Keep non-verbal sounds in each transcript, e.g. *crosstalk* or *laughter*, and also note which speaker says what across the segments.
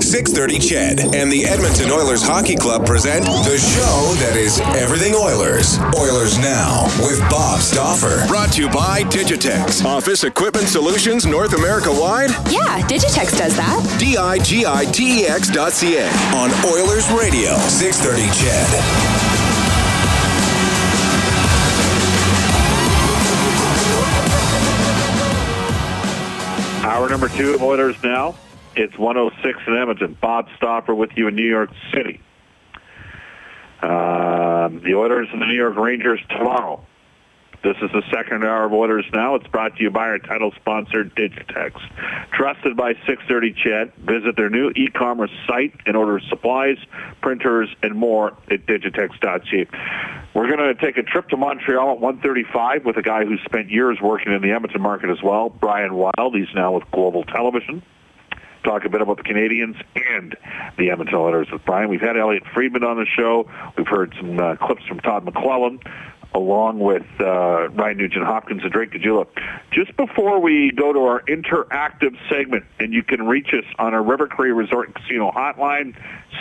Speaker 1: 630 CHED and the Edmonton Oilers Hockey Club present the show that is everything Oilers. Oilers Now with Bob Stauffer.
Speaker 2: Brought to you by Digitex. Office Equipment Solutions North America wide?
Speaker 3: Yeah, Digitex does that.
Speaker 2: D-I-G-I-T-E-X dot C-A.
Speaker 1: On Oilers Radio, 630 CHED.
Speaker 4: Hour number two of Oilers now. It's 106 in Edmonton. Bob Stauffer with you in New York City. Um, the Oilers and the New York Rangers tomorrow. This is the second hour of Oilers Now. It's brought to you by our title sponsor, Digitex. Trusted by 630 CHED. Visit their new e-commerce site and order supplies, printers, and more at digitex.ca. We're going to take a trip to Montreal at 135 with a guy who spent years working in the Edmonton market as well, Brian Wilde. He's now with Global Television talk a bit about the Canadiens and the Edmonton Oilers with Brian. We've had Elliotte Friedman on the show. We've heard some uh, clips from Todd McLellan along with uh, Ryan Nugent Hopkins and Drake Caggiula. Just before we go to our interactive segment, and you can reach us on our River Cree Resort and Casino hotline,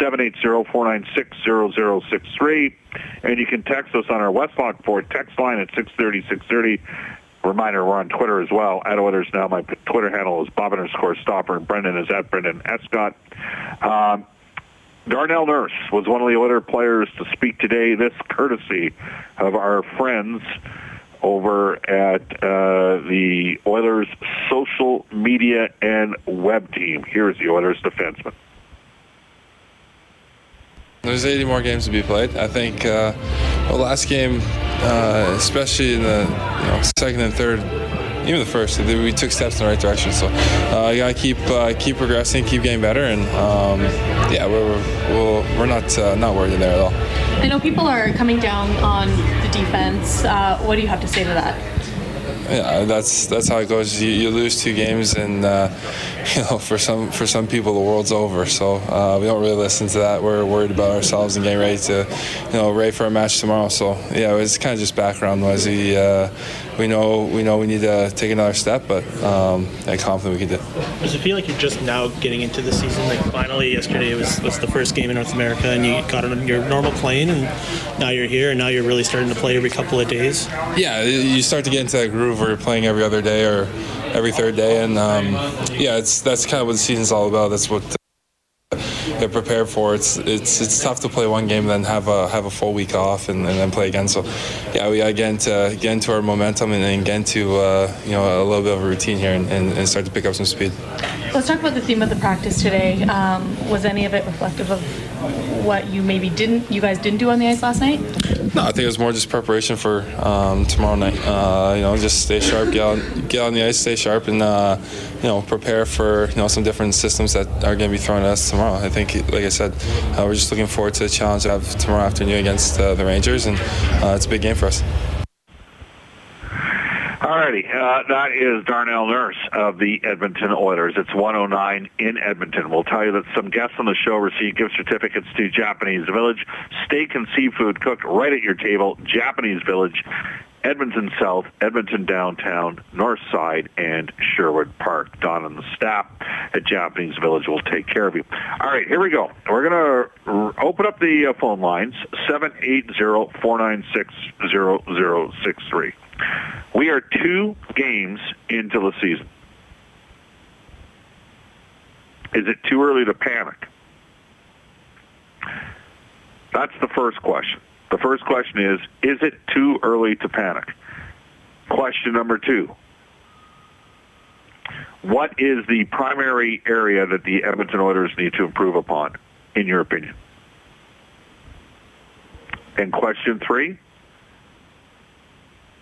Speaker 4: 780-496-0063, and you can text us on our Westlock Ford text line at 630-630. Reminder, we're on Twitter as well. At Oilers Now, my Twitter handle is Bob underscore Stauffer, and Brendan is at Brendan Escott. Um, Darnell Nurse was one of the Oilers players to speak today. This courtesy of our friends over at uh, the Oilers social media and web team. Here's the Oilers defenseman.
Speaker 5: There's 80 more games to be played. I think uh, the last game, uh, especially in the you know, second and third, even the first, we took steps in the right direction. So uh, I gotta keep uh, keep progressing, keep getting better, and um, yeah, we're we're, we're not uh, not worried there at all.
Speaker 6: I know people are coming down on the defense. Uh, what do you have to say to that?
Speaker 5: Yeah, that's that's how it goes. You, you lose two games, and uh, *laughs* you know, for some for some people, the world's over. So uh, we don't really listen to that. We're worried about ourselves and getting ready to, you know, ready for a match tomorrow. So yeah, it was kind of just background noise. Uh, we know we know we need to take another step, but um, I'm confident we can do. it.
Speaker 7: Does it feel like you're just now getting into the season? Like finally, yesterday was, was the first game in North America, and you got on your normal plane, and now you're here, and now you're really starting to play every couple of days.
Speaker 5: Yeah, you start to get into that groove where you're playing every other day or every third day, and um, yeah, it's that's kind of what the season's all about. That's what get prepared for. It's it's it's tough to play one game and then have a have a full week off and, and then play again. So yeah, we get into get into our momentum and then get into uh, you know a little bit of a routine here and, and, and start to pick up some speed.
Speaker 6: Let's talk about the theme of the practice today. Um, was any of it reflective of what you maybe didn't, you guys didn't do on the ice last night?
Speaker 5: No, I think it was more just preparation for um, tomorrow night. Uh, you know, just stay sharp, get out, get on the ice, stay sharp, and uh, you know, prepare for you know some different systems that are going to be thrown at us tomorrow. I think, like I said, uh, we're just looking forward to the challenge we have tomorrow afternoon against uh, the Rangers, and uh, it's a big game for us.
Speaker 4: Alrighty, uh, that is Darnell Nurse of the Edmonton Oilers. It's 109 in Edmonton. We'll tell you that some guests on the show receive gift certificates to Japanese Village, steak and seafood cooked right at your table. Japanese Village, Edmonton South, Edmonton Downtown, North Side, and Sherwood Park. Don and the staff at Japanese Village will take care of you. All right, here we go. We're going to open up the uh, phone lines, 780-496-0063. We are two games into the season. Is it too early to panic? That's the first question. The first question is, is it too early to panic? Question number two, what is the primary area that the Edmonton Oilers need to improve upon, in your opinion? And question three,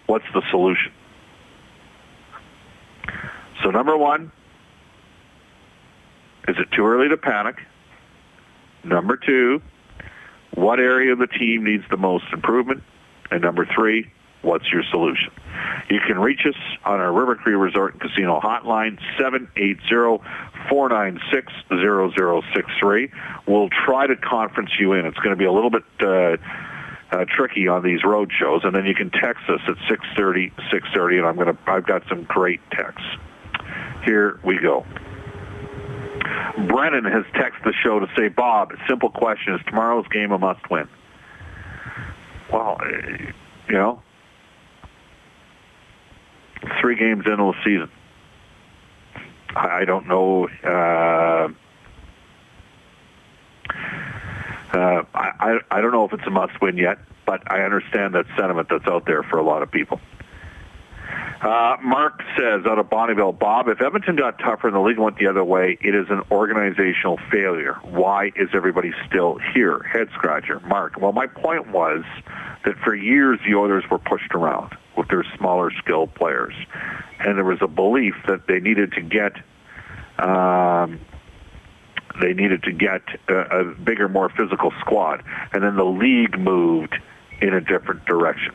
Speaker 4: what's the solution? So number one, is it too early to panic? Number two, what area of the team needs the most improvement? And number three, what's your solution? You can reach us on our River Cree Resort and Casino hotline, 780-496-0063. We'll try to conference you in. It's going to be a little bit uh, uh, tricky on these road shows, and then you can text us at 630, 630, and I'm going to, I've got some great texts. Here we go. Brennan has texted the show to say, Bob, simple question, is tomorrow's game a must-win? Well, eh, you know, three games into the season. I, don't know. Uh, uh, I, I I don't know if it's a must-win yet, but I understand that sentiment that's out there for a lot of people. Uh, Mark says out of Bonnyville, Bob, if Edmonton got tougher and the league went the other way, it is an organizational failure. Why is everybody still here? Head scratcher. Mark, well, my point was that for years the Oilers were pushed around with their smaller skilled players. And there was a belief that they needed to get um, they needed to get a, a bigger, more physical squad. And then the league moved in a different direction.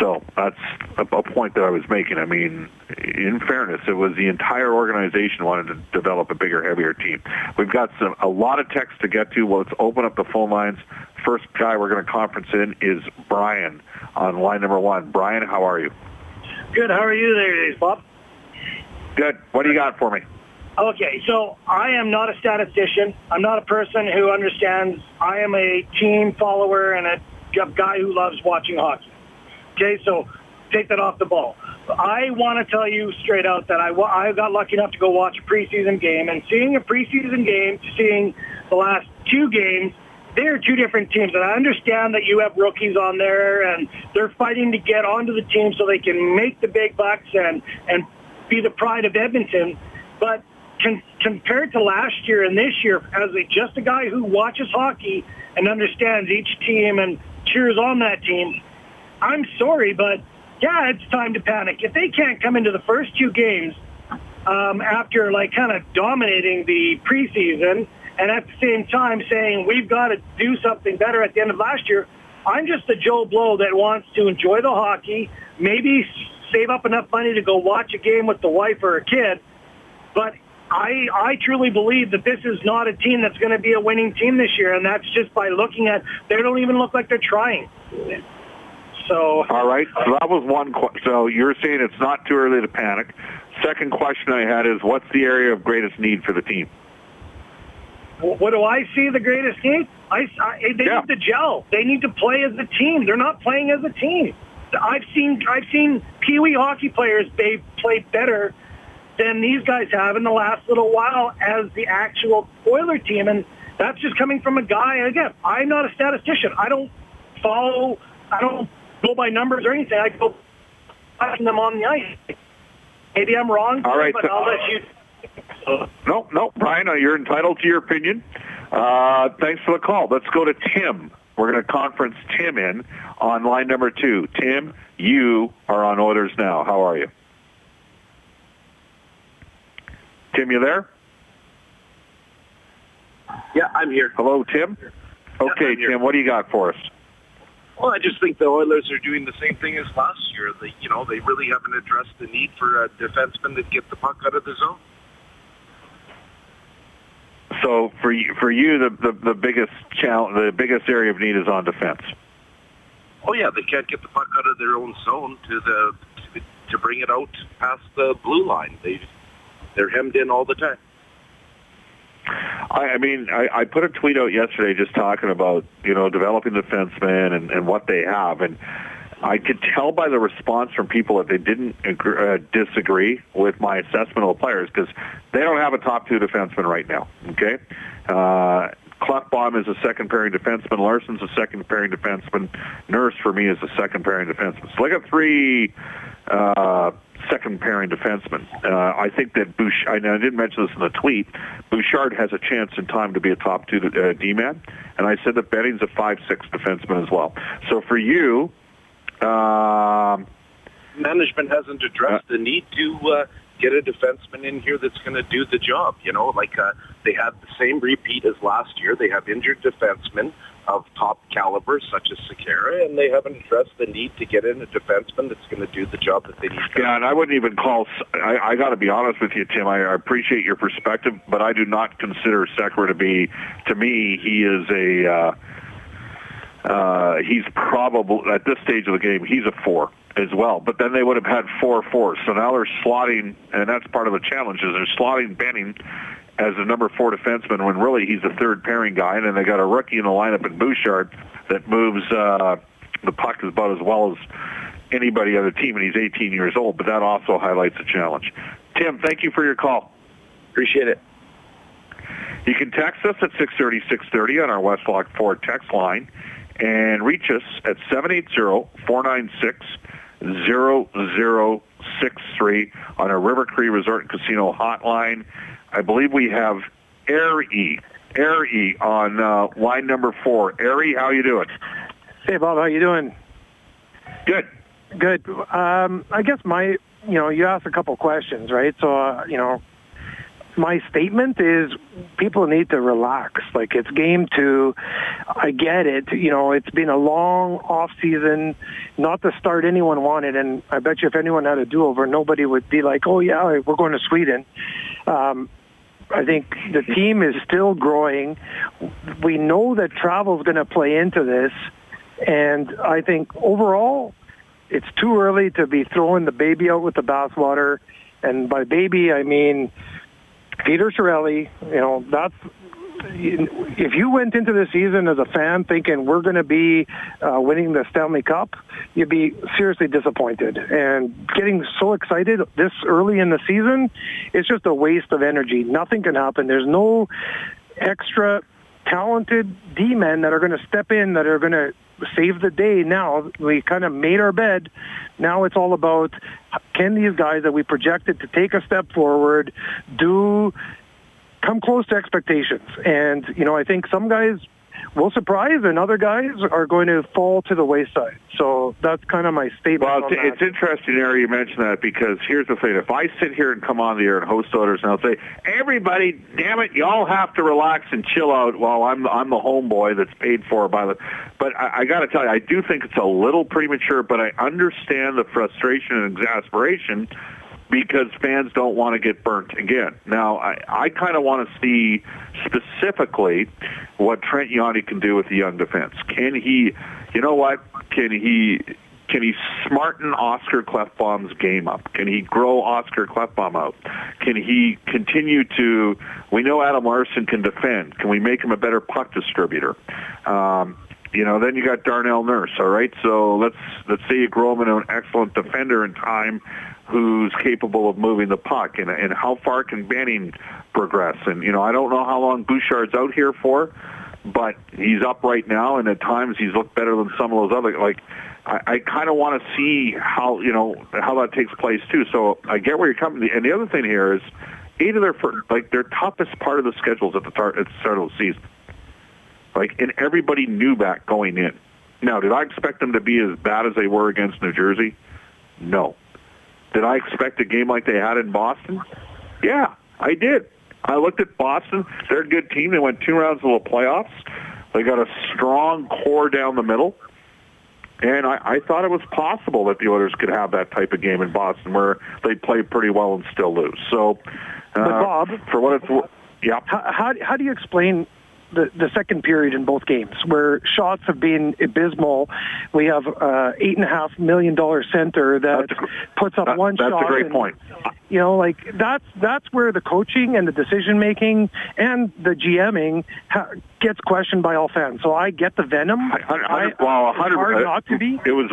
Speaker 4: So that's a, a point that I was making. I mean, in fairness, it was the entire organization wanted to develop a bigger, heavier team. We've got some a lot of text to get to. Well, let's open up the phone lines. First guy we're going to conference in is Brian on line number one. Brian, how are you?
Speaker 8: Good. How are you there, Bob?
Speaker 4: Good. What do you got for me?
Speaker 8: Okay, so I am not a statistician. I'm not a person who understands. I am a team follower and a guy who loves watching hockey. Okay, so take that off the ball. I want to tell you straight out that I, I got lucky enough to go watch a preseason game, and seeing a preseason game, seeing the last two games, they're two different teams. And I understand that you have rookies on there, and they're fighting to get onto the team so they can make the big bucks and, and be the pride of Edmonton. But con- compared to last year and this year, as a, just a guy who watches hockey and understands each team and cheers on that team, I'm sorry, but yeah, it's time to panic. If they can't come into the first two games um, after like kind of dominating the preseason and at the same time saying we've got to do something better at the end of last year, I'm just a Joe Blow that wants to enjoy the hockey, maybe save up enough money to go watch a game with the wife or a kid, but I, I truly believe that this is not a team that's going to be a winning team this year, and that's just by looking at they don't even look like they're trying. So
Speaker 4: all right, so that was one. Qu- so you're saying it's not too early to panic. Second question I had is, what's the area of greatest need for the team?
Speaker 8: What do I see the greatest need? I, I they yeah. need to gel. They need to play as a team. They're not playing as a team. I've seen I've seen Pee Wee hockey players they play better than these guys have in the last little while as the actual Oiler team, and that's just coming from a guy. Again, I'm not a statistician. I don't follow. I don't go by numbers or anything. I go watching them on the ice. Maybe I'm wrong,
Speaker 4: All right,
Speaker 8: but
Speaker 4: so,
Speaker 8: I'll let you.
Speaker 4: No, no, Brian, uh, you're entitled to your opinion. Uh, thanks for the call. Let's go to Tim. We're going to conference Tim in on line number two. Tim, you are on Oilers Now. How are you? Tim, you there?
Speaker 9: Yeah, I'm here.
Speaker 4: Hello, Tim. Okay,
Speaker 9: yeah,
Speaker 4: Tim, what do you got for us?
Speaker 9: Well, I just think the Oilers are doing the same thing as last year. They, you know, they really haven't addressed the need for a defenseman to get the puck out of the zone.
Speaker 4: So for you, for you, the, the the biggest challenge, the biggest area of need is on defense.
Speaker 9: Oh yeah, they can't get the puck out of their own zone to the to, to bring it out past the blue line. They they're hemmed in all the time.
Speaker 4: I, I mean, I, I put a tweet out yesterday just talking about you know developing defensemen and, and what they have, and I could tell by the response from people that they didn't agree, uh, disagree with my assessment of the players because they don't have a top two defenseman right now. Okay, uh, is a second pairing defenseman. Larsson's a second pairing defenseman. Nurse for me is a second pairing defenseman. So I got three uh, second pairing defenseman. Uh, I think that Bouchard, I didn't mention this in the tweet, Bouchard has a chance in time to be a top two uh, D-man, and I said that Benning's a 5-6 defenseman as well. So for you, um,
Speaker 9: management hasn't addressed the need to uh, get a defenseman in here that's going to do the job. You know, like uh, they had the same repeat as last year. They have injured defensemen of top caliber, such as Sekera, and they haven't addressed the need to get in a defenseman that's going to do the job that they need. To
Speaker 4: yeah, and I wouldn't even call. I, I got to be honest with you, Tim. I, I appreciate your perspective, but I do not consider Sekera to be. To me, he is a. Uh, uh, he's probably at this stage of the game. He's a four as well. But then they would have had four fours. So now they're slotting, and that's part of the challenge is they're slotting Benning as a number four defenseman when really he's a third pairing guy, and then they got a rookie in the lineup in Bouchard that moves uh, the puck about as well as anybody on the team, and he's 18 years old. But that also highlights the challenge. Tim, thank you for your call.
Speaker 9: Appreciate it.
Speaker 4: You can text us at 630, 630 on our Westlock Ford text line and reach us at 780-496-0063 on our River Cree Resort and Casino hotline. I believe we have Airy, Airy on uh, line number four. Airy, how you doing?
Speaker 10: Hey, Bob, how you doing?
Speaker 4: Good.
Speaker 10: Good. Um, I guess my, you know, you asked a couple questions, right? So, uh, you know, my statement is people need to relax. Like it's game two. I get it. You know, it's been a long off season, not the start anyone wanted. And I bet you if anyone had a do-over, nobody would be like, oh yeah, we're going to Sweden. Um, I think the team is still growing. We know that travel is going to play into this. And I think overall, it's too early to be throwing the baby out with the bathwater. And by baby, I mean Peter Chiarelli, you know, that's if you went into the season as a fan thinking we're going to be uh, winning the Stanley Cup, you'd be seriously disappointed. And getting so excited this early in the season, it's just a waste of energy. Nothing can happen. There's no extra talented D-men that are going to step in that are going to save the day now. We kind of made our bed. Now it's all about can these guys that we projected to take a step forward do come close to expectations? And, you know, I think some guys will surprise and other guys are going to fall to the wayside. So that's kind of my statement.
Speaker 4: Well, it's, it's interesting, Harry, you mentioned that because here's the thing. If I sit here and come on the air and host Oilers and I'll say, everybody, damn it, y'all have to relax and chill out while I'm, I'm the homeboy that's paid for by the... But I, I got to tell you, I do think it's a little premature, but I understand the frustration and exasperation because fans don't want to get burnt again. Now, I, I kind of want to see specifically what Trent Yawney can do with the young defense. Can he, you know what, can he can he smarten Oscar Klefbom's game up? Can he grow Oscar Klefbom out? Can he continue to? We know Adam Larsson can defend. Can we make him a better puck distributor? Um, you know, then you got Darnell Nurse. All right, so let's let's say you grow him into an excellent defender in time who's capable of moving the puck and, and how far can Benning progress. And, you know, I don't know how long Bouchard's out here for, but he's up right now, and at times he's looked better than some of those other, like, I, I kind of want to see how, you know, how that takes place too. So I get where you're coming. And the other thing here is eight of their, first, like, their toughest part of the schedules at the, tar- at the start of the season. Like, and everybody knew that going in. Now, did I expect them to be as bad as they were against New Jersey? No. Did I expect a game like they had in Boston? Yeah, I did. I looked at Boston. They're a good team. They went two rounds of the playoffs. They got a strong core down the middle. And I, I thought it was possible that the Oilers could have that type of game in Boston where they play pretty well and still lose. So, uh,
Speaker 10: but Bob,
Speaker 4: for what it's worth, yeah.
Speaker 10: How, how, how do you explain the, the second period in both games, where shots have been abysmal. We have uh, eight and a half million dollar center that a, puts up
Speaker 4: that,
Speaker 10: one
Speaker 4: that's
Speaker 10: shot.
Speaker 4: That's a great
Speaker 10: and,
Speaker 4: point.
Speaker 10: You know, like that's that's where the coaching and the decision making and the GMing ha- gets questioned by all fans. So I get the venom.
Speaker 4: I, I, well,
Speaker 10: it's hard not to be.
Speaker 4: It was,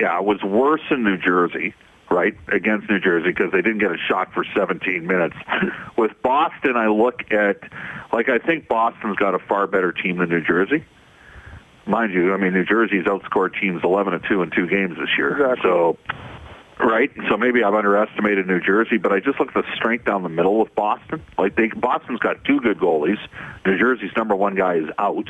Speaker 4: yeah, it was worse in New Jersey right, against New Jersey because they didn't get a shot for 17 minutes. *laughs* With Boston, I look at, like, I think Boston's got a far better team than New Jersey. Mind you, I mean, New Jersey's outscored teams 11 to 2 in two games this year.
Speaker 10: Exactly.
Speaker 4: So, right? So maybe I've underestimated New Jersey, but I just look at the strength down the middle with Boston. Like they, Boston's got two good goalies. New Jersey's number one guy is out.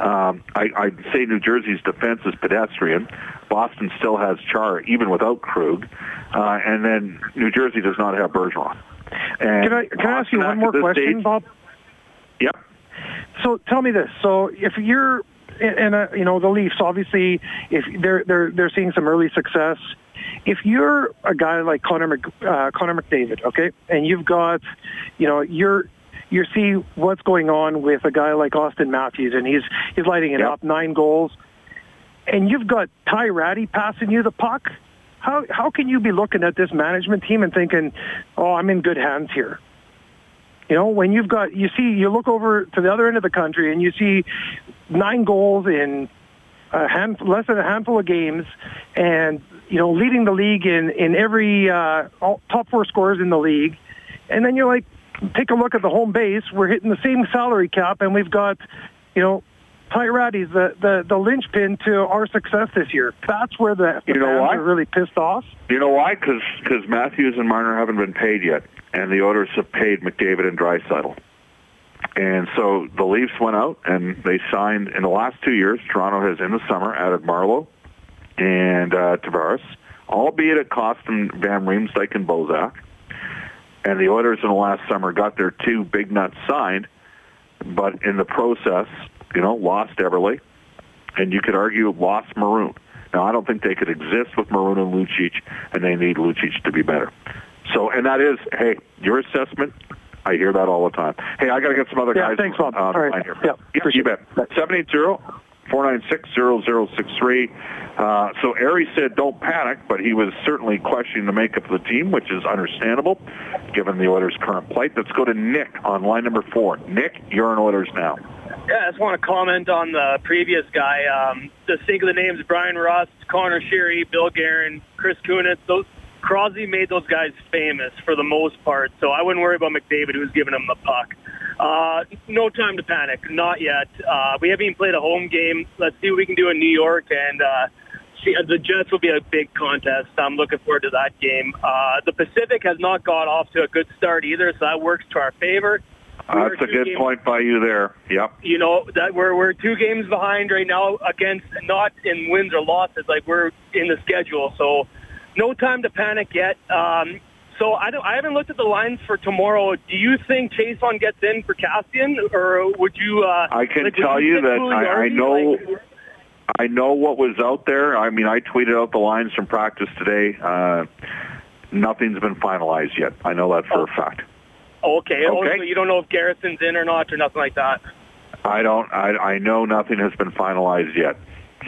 Speaker 4: Um, I, I'd say New Jersey's defense is pedestrian. Boston still has Char even without Krug, uh, and then New Jersey does not have Bergeron. And
Speaker 10: Can I can I ask you one more question,
Speaker 4: stage-
Speaker 10: Bob?
Speaker 4: Yep.
Speaker 10: So tell me this: so if you're and uh, you know the Leafs, obviously, if they're they're they're seeing some early success. If you're a guy like Connor Mc, uh, Connor McDavid, okay, and you've got, you know, you're you see what's going on with a guy like Auston Matthews, and he's he's lighting it up, nine goals, and you've got Ty Rattie passing you the puck. How how can you be looking at this management team and thinking, oh, I'm in good hands here? You know, when you've got, you see, you look over to the other end of the country and you see nine goals in a hand, less than a handful of games, and you know, leading the league in in every uh, all, top four scorers in the league, and then you're like, take a look at the home base. We're hitting the same salary cap, and we've got, you know. Ty Rattie's the, the, the linchpin to our success this year. That's where the, the
Speaker 4: You know
Speaker 10: fans
Speaker 4: why?
Speaker 10: are really pissed off.
Speaker 4: You know why? Because Matthews and Marner haven't been paid yet, and the Oilers have paid McDavid and Draisaitl. And so the Leafs went out and they signed in the last two years. Toronto has in the summer added Marleau and uh, Tavares, albeit it cost them Van Riemsdyk and Bozak. And the Oilers in the last summer got their two big nuts signed, but in the process, you know, lost Eberle, and you could argue lost Maroon. Now, I don't think they could exist with Maroon and Lucic, and they need Lucic to be better. So, and that is, hey, your assessment. I hear that all the time. Hey, I got to get some other
Speaker 10: Yeah,
Speaker 4: guys.
Speaker 10: thanks, Bob.
Speaker 4: on the
Speaker 10: All right.
Speaker 4: here.
Speaker 10: Yeah,
Speaker 4: yeah you bet. Seven eight zero. 496-0063. Uh, so Ari said don't panic, but he was certainly questioning the makeup of the team, which is understandable given the Oilers' current plight. Let's go to Nick on line number four. Nick, you're on Oilers now.
Speaker 11: Yeah, I just want to comment on the previous guy. Um, just think of the names: Bryan Rust, Conor Sheary, Bill Guerin, Chris Kunitz. Those Crosby made those guys famous for the most part, so I wouldn't worry about McDavid, who's giving them the puck. Uh, no time to panic, not yet. Uh, we haven't even played a home game. Let's see what we can do in New York, and uh, see, the Jets will be a big contest. I'm looking forward to that game. Uh, the Pacific has not got off to a good start either, so that works to our favor.
Speaker 4: Uh, that's a good
Speaker 11: games-
Speaker 4: point by you there. Yep.
Speaker 11: you know that we're we're two games behind right now against not in wins or losses like we're in the schedule so no time to panic yet um so I don't I haven't looked at the lines for tomorrow do you think Chiasson gets in for Kassian or would you uh
Speaker 4: I can
Speaker 11: like,
Speaker 4: tell
Speaker 11: you
Speaker 4: you that I, I know
Speaker 11: Like,
Speaker 4: I know what was out there. I mean, I tweeted out the lines from practice today. Uh, nothing's been finalized yet. I know that for a fact.
Speaker 11: okay, oh,
Speaker 4: Okay.
Speaker 11: so you don't know if Garrison's in or not or nothing like that
Speaker 4: I don't. I, I know nothing has been finalized yet.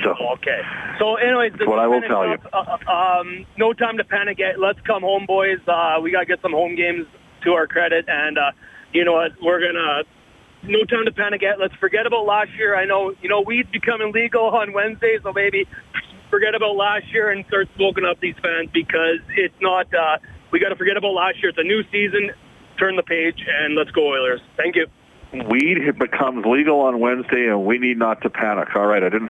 Speaker 4: So
Speaker 11: Okay. So, anyways,
Speaker 4: what I will tell you.
Speaker 11: Uh, um, no time to panic yet. Let's come home, boys. Uh, we got to get some home games to our credit, and uh, you know what? We're gonna. No time to panic yet. Let's forget about last year. I know, you know, weed's becoming legal on Wednesday, so maybe forget about last year and start smoking up these fans because it's not. Uh, we got to forget about last year. It's a new season. Turn the page and let's go Oilers. Thank you.
Speaker 4: weed becomes legal on Wednesday, and we need not to panic. All right, I didn't.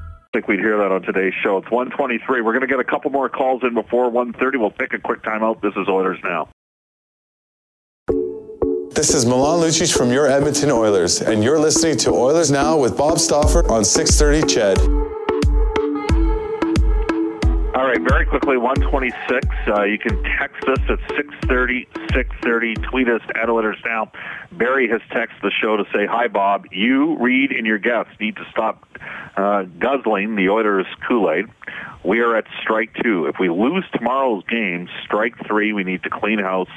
Speaker 4: I think we'd hear that on today's show. It's 123. We're going to get a couple more calls in before 130. We'll take a quick timeout. This is Oilers Now.
Speaker 12: This is Milan Lucic from your Edmonton Oilers, and you're listening to Oilers Now with Bob Stauffer on 630 Ched.
Speaker 4: All right, very quickly, 126. Uh, you can text us at 630, 630. Tweet us at Oilers Now. Barry has texted the show to say, Hi, Bob. You, Reed, and your guests need to stop uh, guzzling the Oilers Kool-Aid. We are at strike two. If we lose tomorrow's game, strike three, we need to clean house.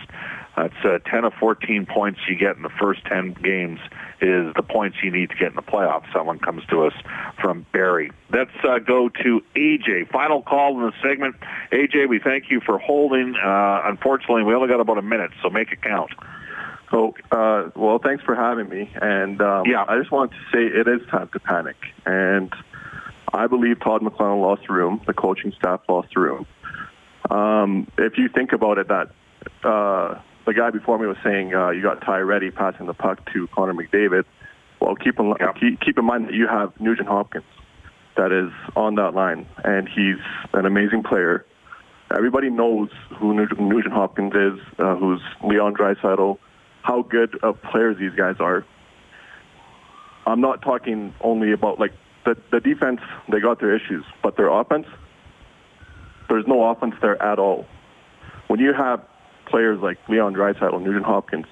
Speaker 4: That's uh, 10 of 14 points you get in the first 10 games is the points you need to get in the playoffs. Someone comes to us from Barry. Let's uh, go to AJ. Final call in the segment. AJ, we thank you for holding. Uh, unfortunately, we only got about a minute, so make it count.
Speaker 13: So, uh, well, thanks for having me. And um, yeah. I just want to say it is time to panic. And I believe Todd McLellan lost the room. The coaching staff lost the room. Um, if you think about it, that uh, the guy before me was saying uh, you got Ty Reddy passing the puck to Connor McDavid. Well, keep in, yeah. keep, keep in mind that you have Nugent Hopkins that is on that line, and he's an amazing player. Everybody knows who Nugent Hopkins is, uh, who's Leon Draisaitl, how good of players these guys are. I'm not talking only about like the the defense. They got their issues, but their offense, there's no offense there at all. When you have players like Leon Draisaitl, Nugent Hopkins,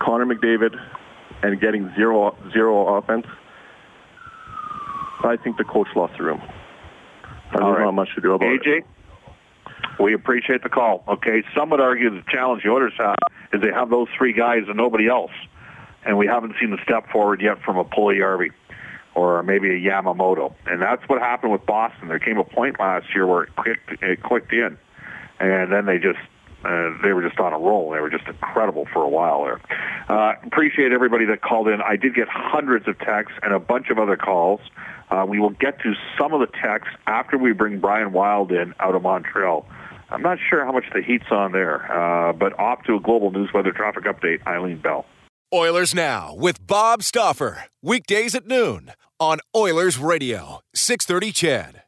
Speaker 13: Connor McDavid, and getting zero zero offense, I think the coach lost the room. There's right. not much to do about it.
Speaker 4: AJ,
Speaker 13: it.
Speaker 4: We appreciate the call. Okay, some would argue the challenge the Oilers have is they have those three guys and nobody else, and we haven't seen the step forward yet from a Puljujarvi or maybe a Yamamoto, and that's what happened with Boston. There came a point last year where it clicked, it clicked in, and then they just uh, they were just on a roll. They were just incredible for a while there. Uh, appreciate everybody that called in. I did get hundreds of texts and a bunch of other calls. Uh, we will get to some of the texts after we bring Brian Wilde in out of Montreal. I'm not sure how much the heat's on there, uh, but off to a global news weather traffic update. Eileen Bell.
Speaker 2: Oilers Now with Bob Stauffer. Weekdays at noon on Oilers Radio, 630 CHED.